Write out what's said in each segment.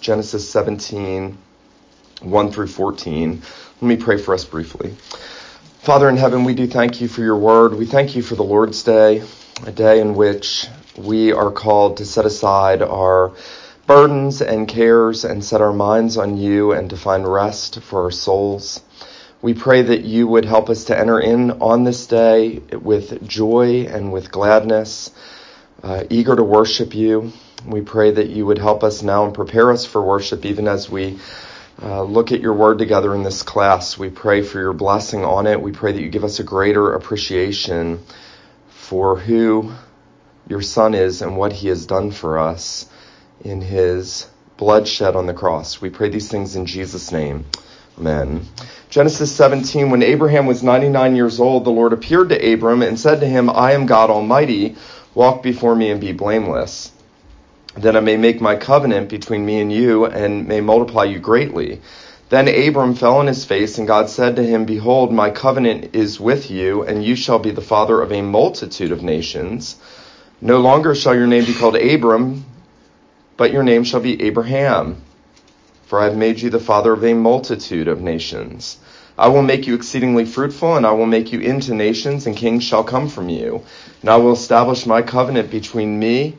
Genesis 17, 1 through 14. Let me pray for us briefly. Father in heaven, we do thank you for your word. We thank you for the Lord's Day, a day in which we are called to set aside our burdens and cares and set our minds on you and to find rest for our souls. We pray that you would help us to enter in on this day with joy and with gladness, uh, eager to worship you. We pray that you would help us now and prepare us for worship even as we uh, look at your word together in this class. We pray for your blessing on it. We pray that you give us a greater appreciation for who your son is and what he has done for us in his bloodshed on the cross. We pray these things in Jesus' name. Amen. Genesis 17, when Abraham was 99 years old, the Lord appeared to Abram and said to him, I am God Almighty. Walk before me and be blameless that I may make my covenant between me and you, and may multiply you greatly. Then Abram fell on his face, and God said to him, Behold, my covenant is with you, and you shall be the father of a multitude of nations. No longer shall your name be called Abram, but your name shall be Abraham. For I have made you the father of a multitude of nations. I will make you exceedingly fruitful, and I will make you into nations, and kings shall come from you. And I will establish my covenant between me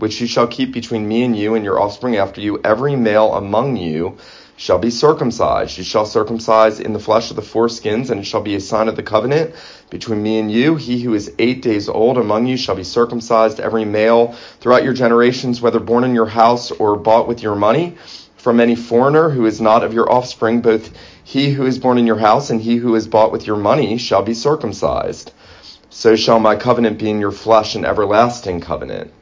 which you shall keep between me and you and your offspring after you, every male among you shall be circumcised. You shall circumcise in the flesh of the foreskins, and it shall be a sign of the covenant between me and you. He who is eight days old among you shall be circumcised, every male throughout your generations, whether born in your house or bought with your money. From any foreigner who is not of your offspring, both he who is born in your house and he who is bought with your money shall be circumcised. So shall my covenant be in your flesh, an everlasting covenant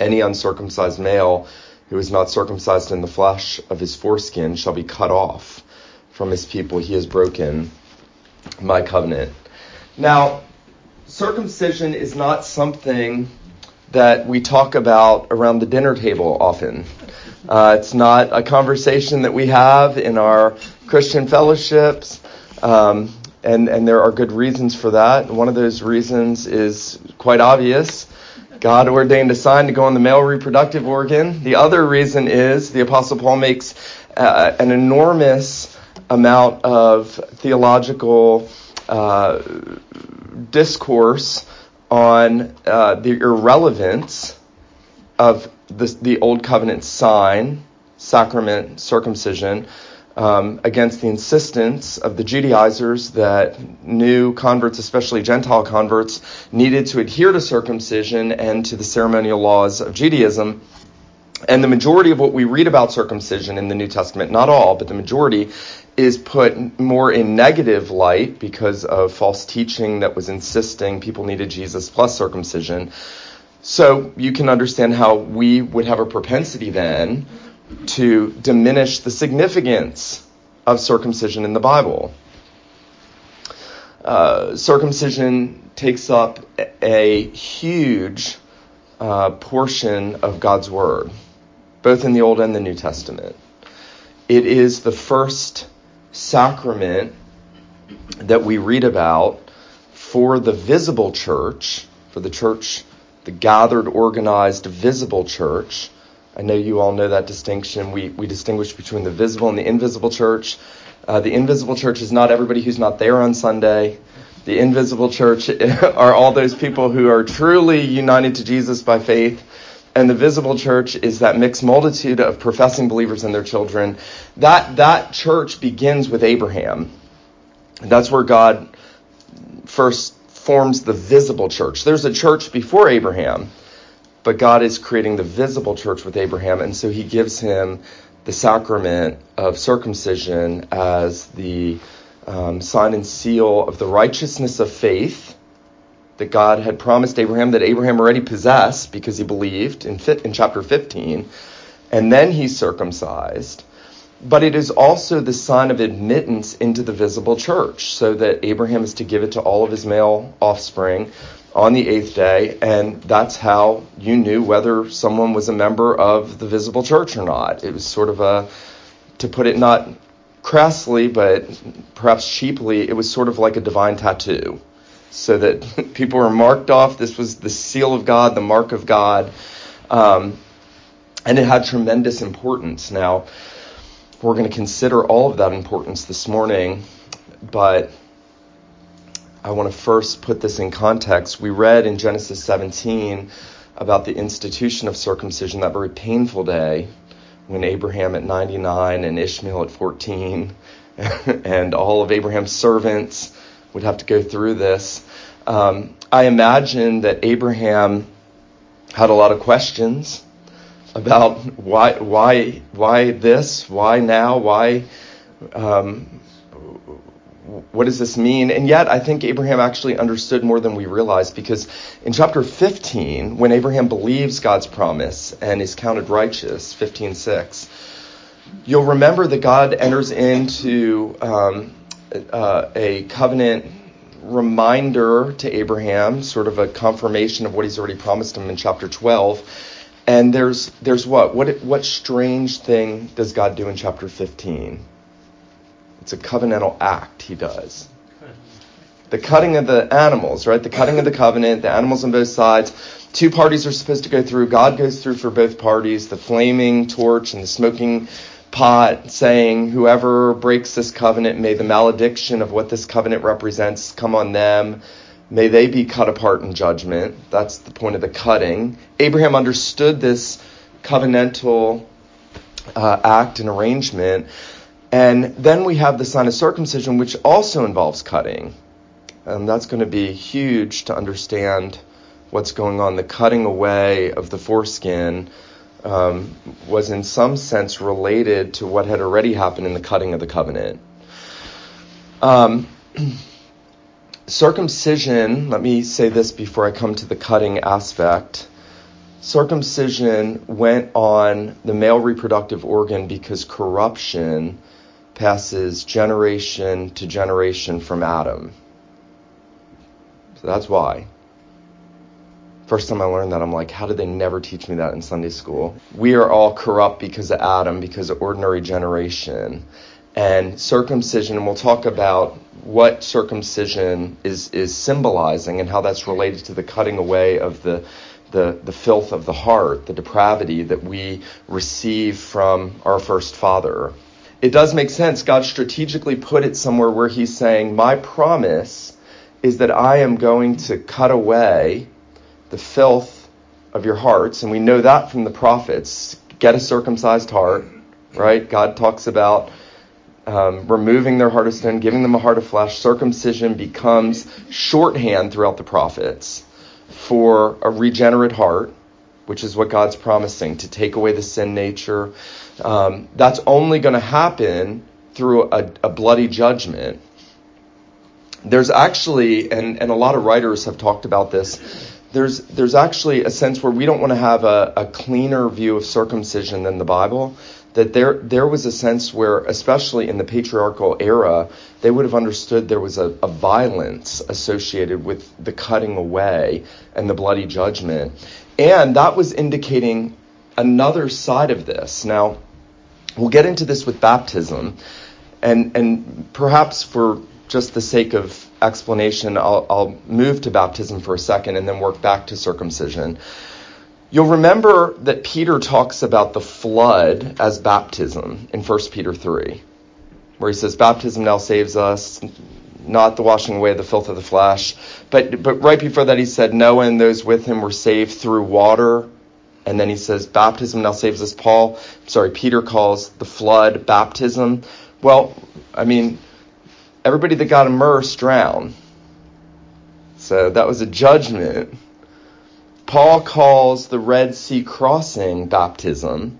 any uncircumcised male who is not circumcised in the flesh of his foreskin shall be cut off from his people. He has broken my covenant. Now, circumcision is not something that we talk about around the dinner table often. Uh, it's not a conversation that we have in our Christian fellowships. Um, and, and there are good reasons for that. One of those reasons is quite obvious. God ordained a sign to go on the male reproductive organ. The other reason is the Apostle Paul makes uh, an enormous amount of theological uh, discourse on uh, the irrelevance of the, the Old Covenant sign, sacrament, circumcision, um, against the insistence of the Judaizers that new converts, especially Gentile converts, needed to adhere to circumcision and to the ceremonial laws of Judaism. And the majority of what we read about circumcision in the New Testament, not all, but the majority, is put more in negative light because of false teaching that was insisting people needed Jesus plus circumcision. So you can understand how we would have a propensity then to diminish the significance of circumcision in the Bible. Uh, circumcision takes up a huge uh, portion of God's Word, both in the Old and the New Testament. It is the first sacrament that we read about for the visible church, for the church, the gathered, organized, visible church I know you all know that distinction. We, we distinguish between the visible and the invisible church. Uh, the invisible church is not everybody who's not there on Sunday. The invisible church are all those people who are truly united to Jesus by faith. And the visible church is that mixed multitude of professing believers and their children. That, that church begins with Abraham. That's where God first forms the visible church. There's a church before Abraham but God is creating the visible church with Abraham, and so he gives him the sacrament of circumcision as the um, sign and seal of the righteousness of faith that God had promised Abraham, that Abraham already possessed because he believed in, fit, in chapter 15. and then he's circumcised. But it is also the sign of admittance into the visible church, so that Abraham is to give it to all of his male offspring on the eighth day, and that's how you knew whether someone was a member of the visible church or not. It was sort of a, to put it not crassly, but perhaps cheaply, it was sort of like a divine tattoo. So that people were marked off. This was the seal of God, the mark of God. Um, and it had tremendous importance. Now, we're going to consider all of that importance this morning, but I want to first put this in context. We read in Genesis 17 about the institution of circumcision, that very painful day when Abraham at 99 and Ishmael at 14 and all of Abraham's servants would have to go through this. Um, I imagine that Abraham had a lot of questions about why, why, why this, why now, why, um, what does this mean? And yet, I think Abraham actually understood more than we realize because in chapter 15, when Abraham believes God's promise and is counted righteous, 15:6, you'll remember that God enters into um, uh, a covenant reminder to Abraham, sort of a confirmation of what he's already promised him in chapter 12. And there's there's what what what strange thing does God do in chapter 15? It's a covenantal act he does. The cutting of the animals, right? The cutting of the covenant, the animals on both sides. Two parties are supposed to go through. God goes through for both parties. The flaming torch and the smoking pot saying, Whoever breaks this covenant, may the malediction of what this covenant represents come on them. May they be cut apart in judgment. That's the point of the cutting. Abraham understood this covenantal uh, act and arrangement. And then we have the sign of circumcision, which also involves cutting. And that's going to be huge to understand what's going on. The cutting away of the foreskin um, was, in some sense, related to what had already happened in the cutting of the covenant. Um, circumcision, let me say this before I come to the cutting aspect. Circumcision went on the male reproductive organ because corruption passes generation to generation from Adam. So that's why. First time I learned that, I'm like, how did they never teach me that in Sunday school? We are all corrupt because of Adam, because of ordinary generation. And circumcision, and we'll talk about what circumcision is, is symbolizing and how that's related to the cutting away of the, the, the filth of the heart, the depravity that we receive from our first father it does make sense. God strategically put it somewhere where He's saying, My promise is that I am going to cut away the filth of your hearts. And we know that from the prophets. Get a circumcised heart, right? God talks about um, removing their heart of stone, giving them a heart of flesh. Circumcision becomes shorthand throughout the prophets for a regenerate heart, which is what God's promising to take away the sin nature um, that's only going to happen through a, a, bloody judgment. There's actually, and, and a lot of writers have talked about this, there's, there's actually a sense where we don't want to have a, a cleaner view of circumcision than the Bible. That there, there was a sense where, especially in the patriarchal era, they would have understood there was a, a violence associated with the cutting away and the bloody judgment. And that was indicating another side of this. Now, we'll get into this with baptism, and and perhaps for just the sake of explanation, I'll, I'll move to baptism for a second and then work back to circumcision. You'll remember that Peter talks about the flood as baptism in 1 Peter 3, where he says, Baptism now saves us, not the washing away of the filth of the flesh. But, but right before that, he said, Noah and those with him were saved through water and then he says, baptism now saves us. Paul, sorry, Peter calls the flood baptism. Well, I mean, everybody that got immersed drowned. So that was a judgment. Paul calls the Red Sea crossing baptism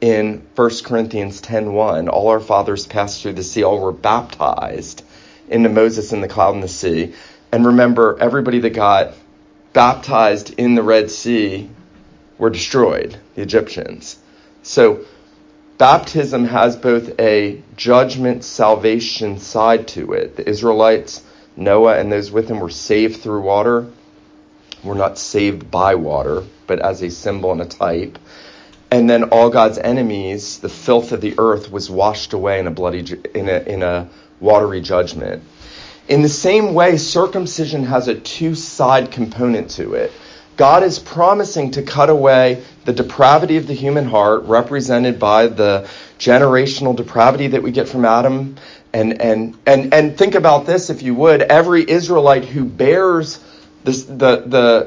in 1 Corinthians 10:1. All our fathers passed through the sea, all were baptized into Moses in the cloud and the sea. And remember, everybody that got baptized in the Red Sea were destroyed, the Egyptians. So, baptism has both a judgment salvation side to it. The Israelites, Noah, and those with him were saved through water. We're not saved by water, but as a symbol and a type. And then all God's enemies, the filth of the earth, was washed away in a bloody, in a, in a watery judgment. In the same way, circumcision has a two side component to it. God is promising to cut away the depravity of the human heart, represented by the generational depravity that we get from Adam. And, and, and, and think about this, if you would. Every Israelite who bears this, the,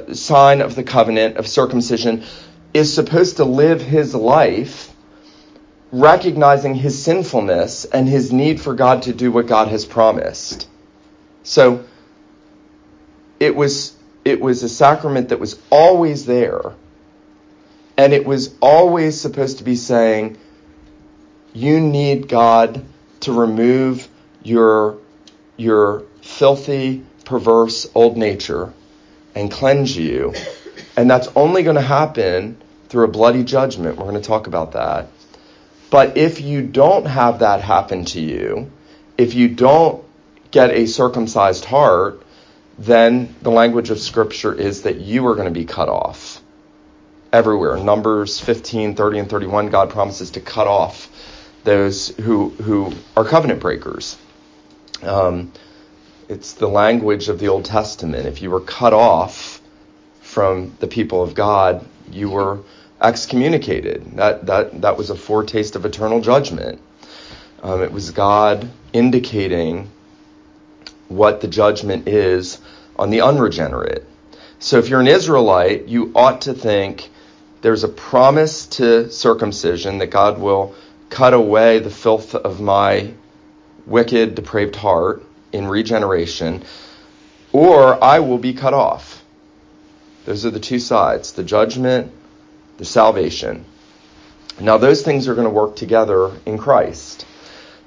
the sign of the covenant of circumcision is supposed to live his life recognizing his sinfulness and his need for God to do what God has promised. So it was it was a sacrament that was always there. And it was always supposed to be saying, you need God to remove your, your filthy, perverse old nature and cleanse you. And that's only going to happen through a bloody judgment. We're going to talk about that. But if you don't have that happen to you, if you don't get a circumcised heart, then the language of Scripture is that you are going to be cut off everywhere. Numbers 15, 30, and 31, God promises to cut off those who, who are covenant breakers. Um, it's the language of the Old Testament. If you were cut off from the people of God, you were excommunicated. That, that, that was a foretaste of eternal judgment. Um, it was God indicating what the judgment is on the unregenerate. So if you're an Israelite, you ought to think there's a promise to circumcision that God will cut away the filth of my wicked, depraved heart in regeneration, or I will be cut off. Those are the two sides the judgment, the salvation. Now, those things are going to work together in Christ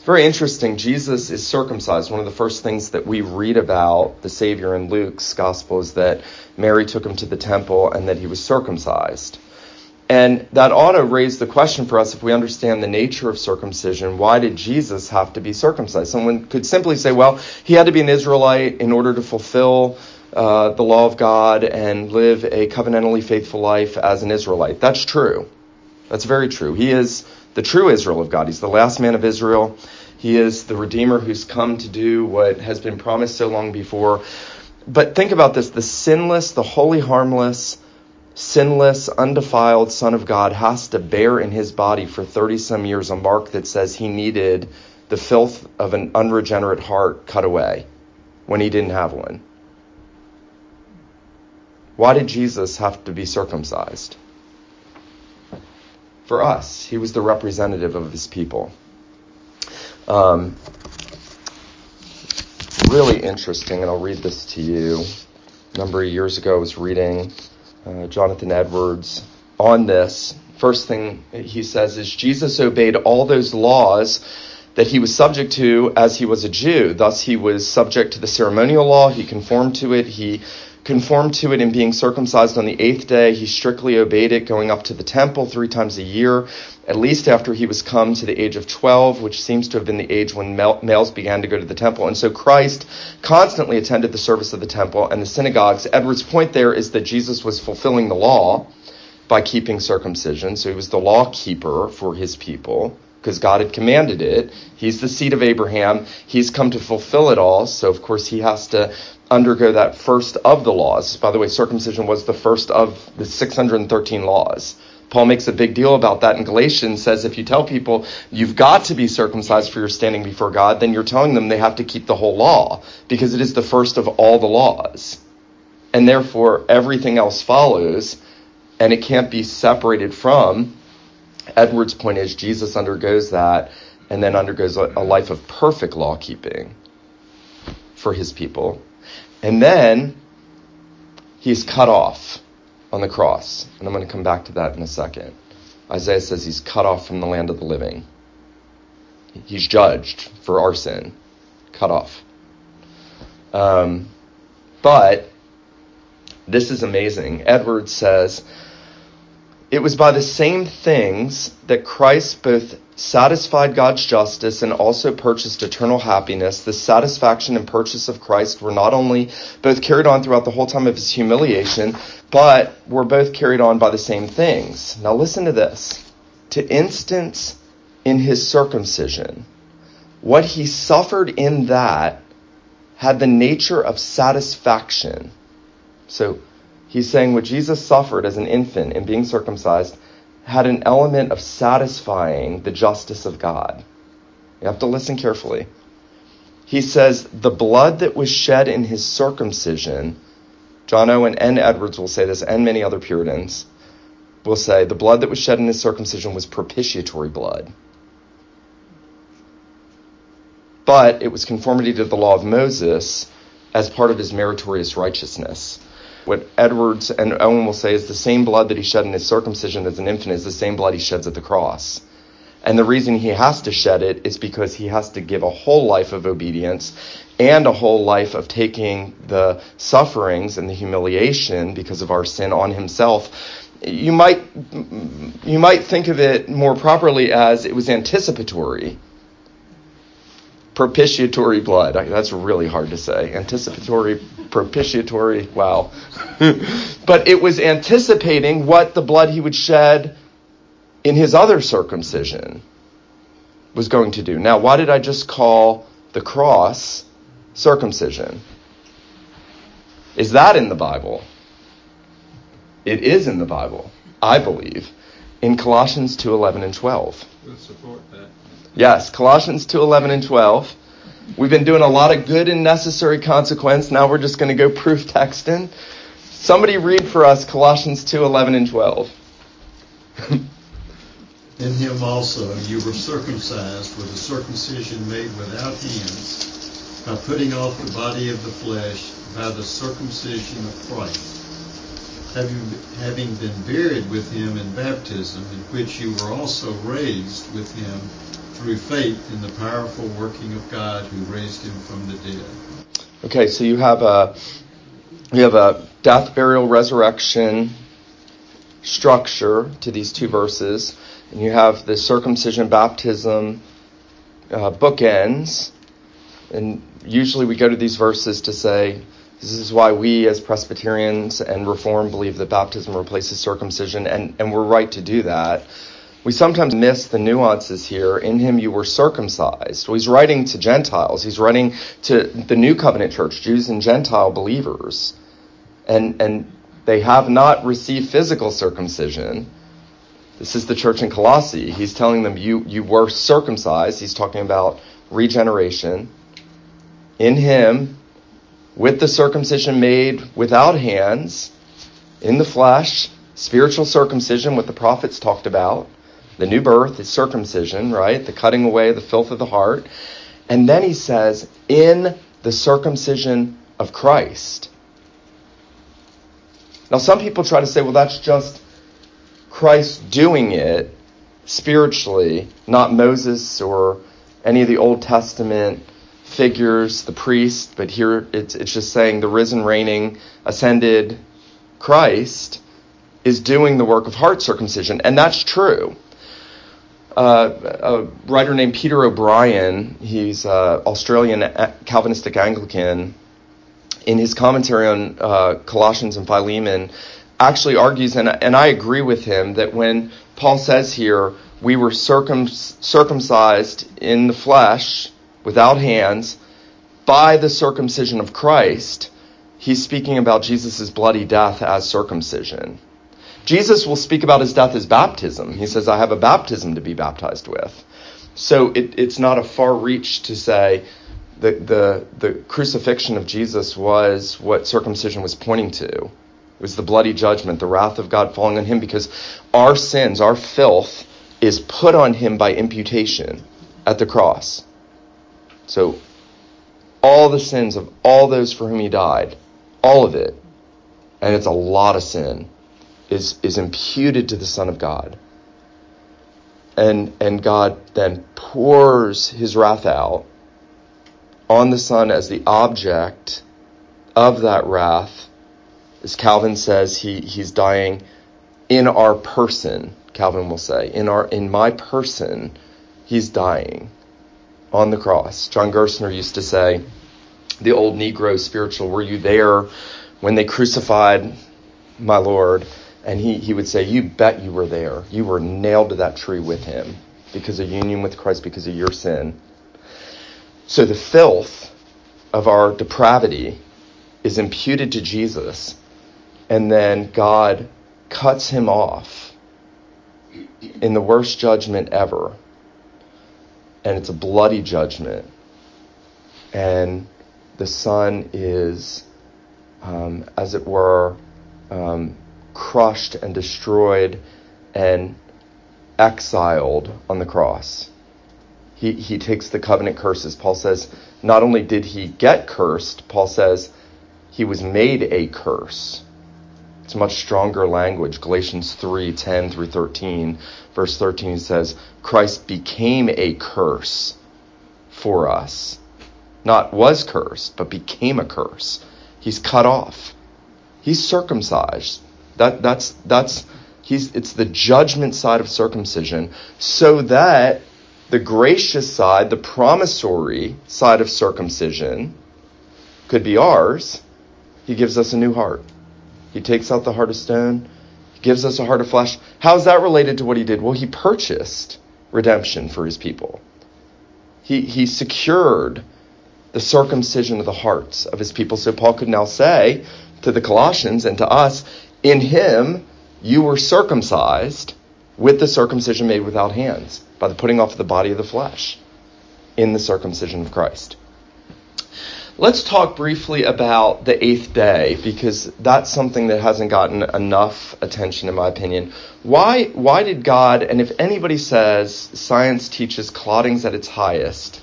very interesting. Jesus is circumcised. One of the first things that we read about the Savior in Luke's gospel is that Mary took him to the temple and that he was circumcised. And that ought to raise the question for us if we understand the nature of circumcision, why did Jesus have to be circumcised? Someone could simply say, well, he had to be an Israelite in order to fulfill uh, the law of God and live a covenantally faithful life as an Israelite. That's true. That's very true. He is the true Israel of God. He's the last man of Israel. He is the Redeemer who's come to do what has been promised so long before. But think about this the sinless, the holy, harmless, sinless, undefiled Son of God has to bear in his body for 30 some years a mark that says he needed the filth of an unregenerate heart cut away when he didn't have one. Why did Jesus have to be circumcised? For us, he was the representative of his people. Um, really interesting, and I'll read this to you. A number of years ago, I was reading uh, Jonathan Edwards on this. First thing he says is Jesus obeyed all those laws that he was subject to as he was a Jew. Thus, he was subject to the ceremonial law, he conformed to it, he conformed to it in being circumcised on the eighth day. He strictly obeyed it, going up to the temple three times a year, at least after he was come to the age of 12, which seems to have been the age when males began to go to the temple. And so Christ constantly attended the service of the temple and the synagogues. Edward's point there is that Jesus was fulfilling the law by keeping circumcision. So he was the law keeper for his people because God had commanded it. He's the seed of Abraham. He's come to fulfill it all. So, of course, he has to undergo that first of the laws. By the way, circumcision was the first of the 613 laws. Paul makes a big deal about that in Galatians, says if you tell people you've got to be circumcised for your standing before God, then you're telling them they have to keep the whole law, because it is the first of all the laws. And therefore, everything else follows, and it can't be separated from. Edward's point is Jesus undergoes that and then undergoes a, a life of perfect law keeping for his people. And then he's cut off on the cross. And I'm going to come back to that in a second. Isaiah says he's cut off from the land of the living. He's judged for our sin, cut off. Um, but this is amazing. Edwards says it was by the same things that Christ both satisfied God's justice and also purchased eternal happiness. The satisfaction and purchase of Christ were not only both carried on throughout the whole time of his humiliation, but were both carried on by the same things. Now listen to this. To instance in his circumcision, what he suffered in that had the nature of satisfaction. So he's saying what Jesus suffered as an infant in being circumcised had an element of satisfying the justice of God. You have to listen carefully. He says, the blood that was shed in his circumcision, John Owen and Edwards will say this, and many other Puritans will say, the blood that was shed in his circumcision was propitiatory blood. But it was conformity to the law of Moses as part of his meritorious righteousness what Edwards and Owen will say is the same blood that he shed in his circumcision as an infant is the same blood he sheds at the cross. And the reason he has to shed it is because he has to give a whole life of obedience and a whole life of taking the sufferings and the humiliation because of our sin on himself. You might, you might think of it more properly as it was anticipatory propitiatory blood. That's really hard to say. Anticipatory, propitiatory, wow. but it was anticipating what the blood he would shed in his other circumcision was going to do. Now, why did I just call the cross circumcision? Is that in the Bible? It is in the Bible, I believe, in Colossians 2:11 and 12. We'll support that. Yes, Colossians 2:11 and 12. We've been doing a lot of good and necessary consequence. Now we're just going to go proof texting. Somebody read for us Colossians 2:11 and 12. In him also you were circumcised with a circumcision made without hands, by putting off the body of the flesh by the circumcision of Christ, having, having been buried with him in baptism, in which you were also raised with him through faith in the powerful working of God who raised him from the dead. Okay, so you have a you have a death, burial, resurrection structure to these two verses, and you have the circumcision, baptism uh, bookends, and usually we go to these verses to say this is why we as Presbyterians and Reform believe that baptism replaces circumcision, and, and we're right to do that we sometimes miss the nuances here. In him you were circumcised. Well, he's writing to Gentiles. He's writing to the new covenant church, Jews and Gentile believers. And, and they have not received physical circumcision. This is the church in Colossae. He's telling them you, you were circumcised. He's talking about regeneration. In him, with the circumcision made without hands, in the flesh, spiritual circumcision, what the prophets talked about the new birth is circumcision, right? The cutting away the filth of the heart. And then he says, in the circumcision of Christ. Now, some people try to say, well, that's just Christ doing it spiritually, not Moses or any of the Old Testament figures, the priest, but here it's, it's just saying the risen, reigning, ascended Christ is doing the work of heart circumcision. And that's true uh, a writer named Peter O'Brien. He's uh, Australian Calvinistic Anglican. In his commentary on uh, Colossians and Philemon, actually argues, and, and I agree with him, that when Paul says here, we were circum- circumcised in the flesh without hands by the circumcision of Christ, he's speaking about Jesus' bloody death as circumcision. Jesus will speak about his death as baptism. He says, I have a baptism to be baptized with. So it, it's not a far reach to say that the, the crucifixion of Jesus was what circumcision was pointing to. It was the bloody judgment, the wrath of God falling on him because our sins, our filth, is put on him by imputation at the cross. So all the sins of all those for whom he died, all of it, and it's a lot of sin is, is imputed to the Son of God. And, and God then pours his wrath out on the Son as the object of that wrath. As Calvin says, he, he's dying in our person, Calvin will say, in our in my person, he's dying on the cross. John Gerstner used to say, the old Negro spiritual, were you there when they crucified my Lord? And he, he would say, You bet you were there. You were nailed to that tree with him because of union with Christ, because of your sin. So the filth of our depravity is imputed to Jesus, and then God cuts him off in the worst judgment ever. And it's a bloody judgment. And the Son is, um, as it were, um, crushed and destroyed and exiled on the cross. He, he takes the covenant curses. Paul says, not only did he get cursed, Paul says he was made a curse. It's much stronger language. Galatians 3 10 through 13. Verse 13 says, Christ became a curse for us. Not was cursed, but became a curse. He's cut off. He's circumcised. That, that's, that's, he's, it's the judgment side of circumcision so that the gracious side, the promissory side of circumcision could be ours. He gives us a new heart. He takes out the heart of stone. He gives us a heart of flesh. How's that related to what he did? Well, he purchased redemption for his people. He, he secured the circumcision of the hearts of his people. So Paul could now say to the Colossians and to us, in him you were circumcised with the circumcision made without hands, by the putting off of the body of the flesh in the circumcision of Christ. Let's talk briefly about the eighth day because that's something that hasn't gotten enough attention, in my opinion. Why, why did God, and if anybody says science teaches clottings at its highest,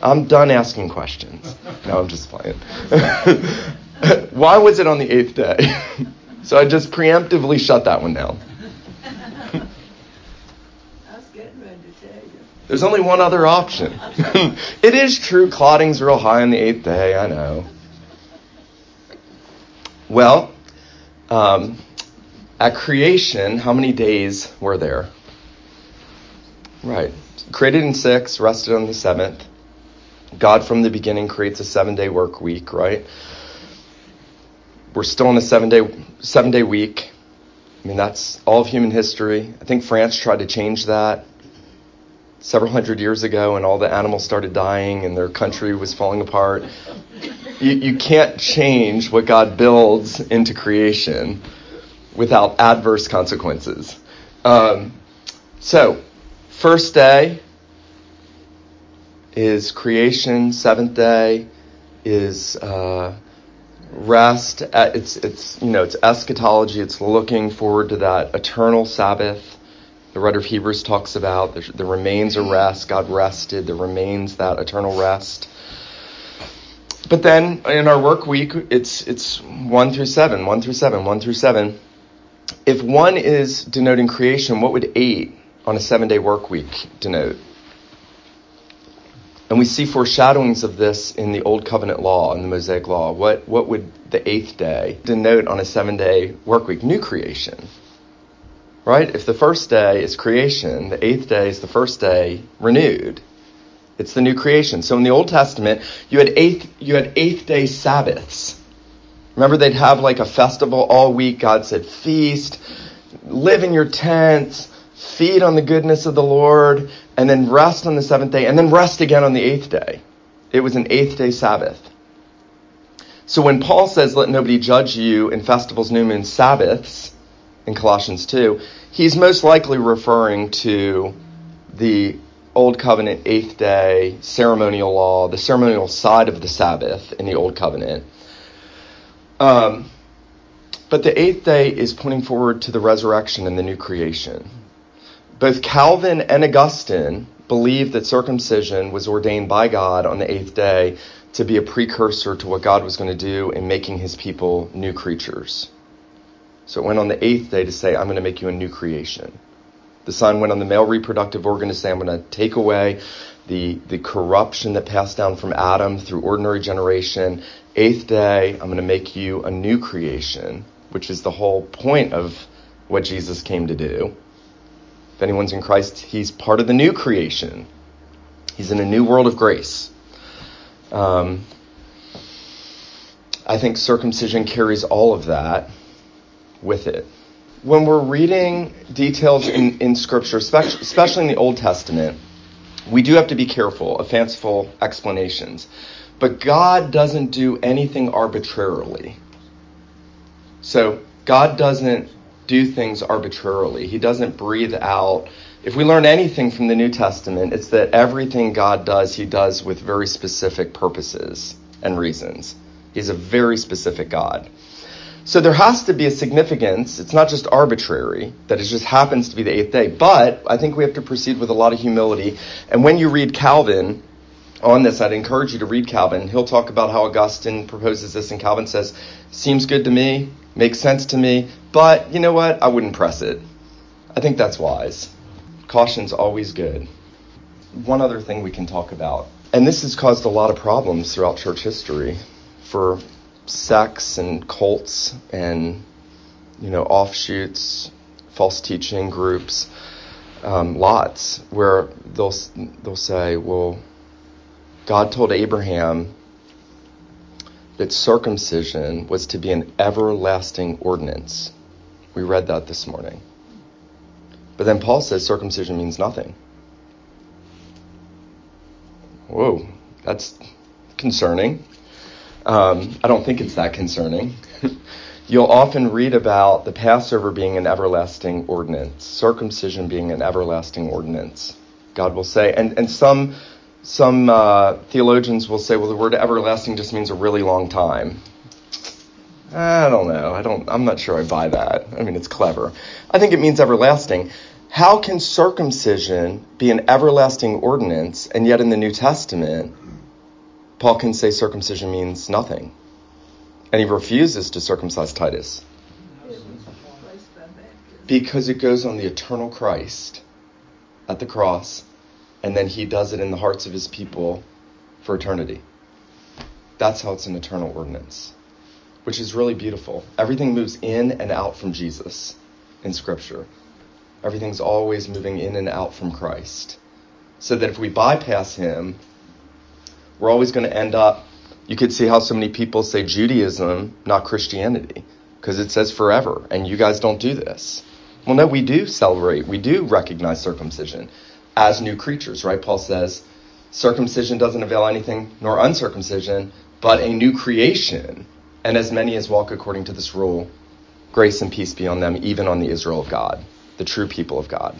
I'm done asking questions. No, I'm just playing. why was it on the eighth day? so I just preemptively shut that one down. There's only one other option. it is true, clotting's real high on the eighth day, I know. Well, um, at creation, how many days were there? Right. Created in six, rested on the seventh. God from the beginning creates a seven day work week, right? We're still in a seven day seven day week. I mean that's all of human history. I think France tried to change that several hundred years ago and all the animals started dying and their country was falling apart. You, you can't change what God builds into creation without adverse consequences. Um, so, first day is creation, seventh day is uh, rest. It's, it's, you know, it's eschatology, it's looking forward to that eternal Sabbath the writer of Hebrews talks about there, remains a rest. God rested. There remains that eternal rest. But then in our work week, it's it's one through seven, one through seven, one through seven. If one is denoting creation, what would eight on a seven day work week denote? And we see foreshadowings of this in the Old Covenant law and the Mosaic law. What what would the eighth day denote on a seven day work week? New creation. Right? If the first day is creation, the eighth day is the first day renewed. It's the new creation. So in the Old Testament, you had eighth, you had eighth day Sabbaths. Remember, they'd have like a festival all week. God said, feast, live in your tents, feed on the goodness of the Lord, and then rest on the seventh day, and then rest again on the eighth day. It was an eighth day Sabbath. So when Paul says, let nobody judge you in festivals, new moons, Sabbaths, in Colossians 2, he's most likely referring to the Old Covenant eighth day ceremonial law, the ceremonial side of the Sabbath in the Old Covenant. Um, but the eighth day is pointing forward to the resurrection and the new creation. Both Calvin and Augustine believed that circumcision was ordained by God on the eighth day to be a precursor to what God was going to do in making his people new creatures. So it went on the eighth day to say, I'm going to make you a new creation. The Son went on the male reproductive organ to say, I'm going to take away the, the corruption that passed down from Adam through ordinary generation. Eighth day, I'm going to make you a new creation, which is the whole point of what Jesus came to do. If anyone's in Christ, he's part of the new creation. He's in a new world of grace. Um, I think circumcision carries all of that with it. When we're reading details in, in Scripture, especially in the Old Testament, we do have to be careful of fanciful explanations. But God doesn't do anything arbitrarily. So God doesn't do things arbitrarily. He doesn't breathe out. If we learn anything from the New Testament, it's that everything God does, He does with very specific purposes and reasons. He's a very specific God. So there has to be a significance. It's not just arbitrary, that it just happens to be the eighth day. But I think we have to proceed with a lot of humility. And when you read Calvin on this, I'd encourage you to read Calvin. He'll talk about how Augustine proposes this, and Calvin says, Seems good to me, makes sense to me, but you know what? I wouldn't press it. I think that's wise. Caution's always good. One other thing we can talk about, and this has caused a lot of problems throughout church history for sects and cults and you know offshoots, false teaching groups, um, lots where they'll they'll say, well, God told Abraham that circumcision was to be an everlasting ordinance. We read that this morning. But then Paul says circumcision means nothing. Whoa, that's concerning. Um, I don't think it's that concerning. You'll often read about the Passover being an everlasting ordinance, circumcision being an everlasting ordinance. God will say, and, and some some uh, theologians will say, well, the word everlasting just means a really long time. I don't know. I don't. I'm not sure I buy that. I mean, it's clever. I think it means everlasting. How can circumcision be an everlasting ordinance, and yet in the New Testament Paul can say circumcision means nothing. And he refuses to circumcise Titus. Because it goes on the eternal Christ at the cross, and then he does it in the hearts of his people for eternity. That's how it's an eternal ordinance, which is really beautiful. Everything moves in and out from Jesus in Scripture. Everything's always moving in and out from Christ. So that if we bypass him, we're always going to end up. You could see how so many people say Judaism, not Christianity, because it says forever, and you guys don't do this. Well, no, we do celebrate, we do recognize circumcision as new creatures, right? Paul says, circumcision doesn't avail anything, nor uncircumcision, but a new creation. And as many as walk according to this rule, grace and peace be on them, even on the Israel of God, the true people of God.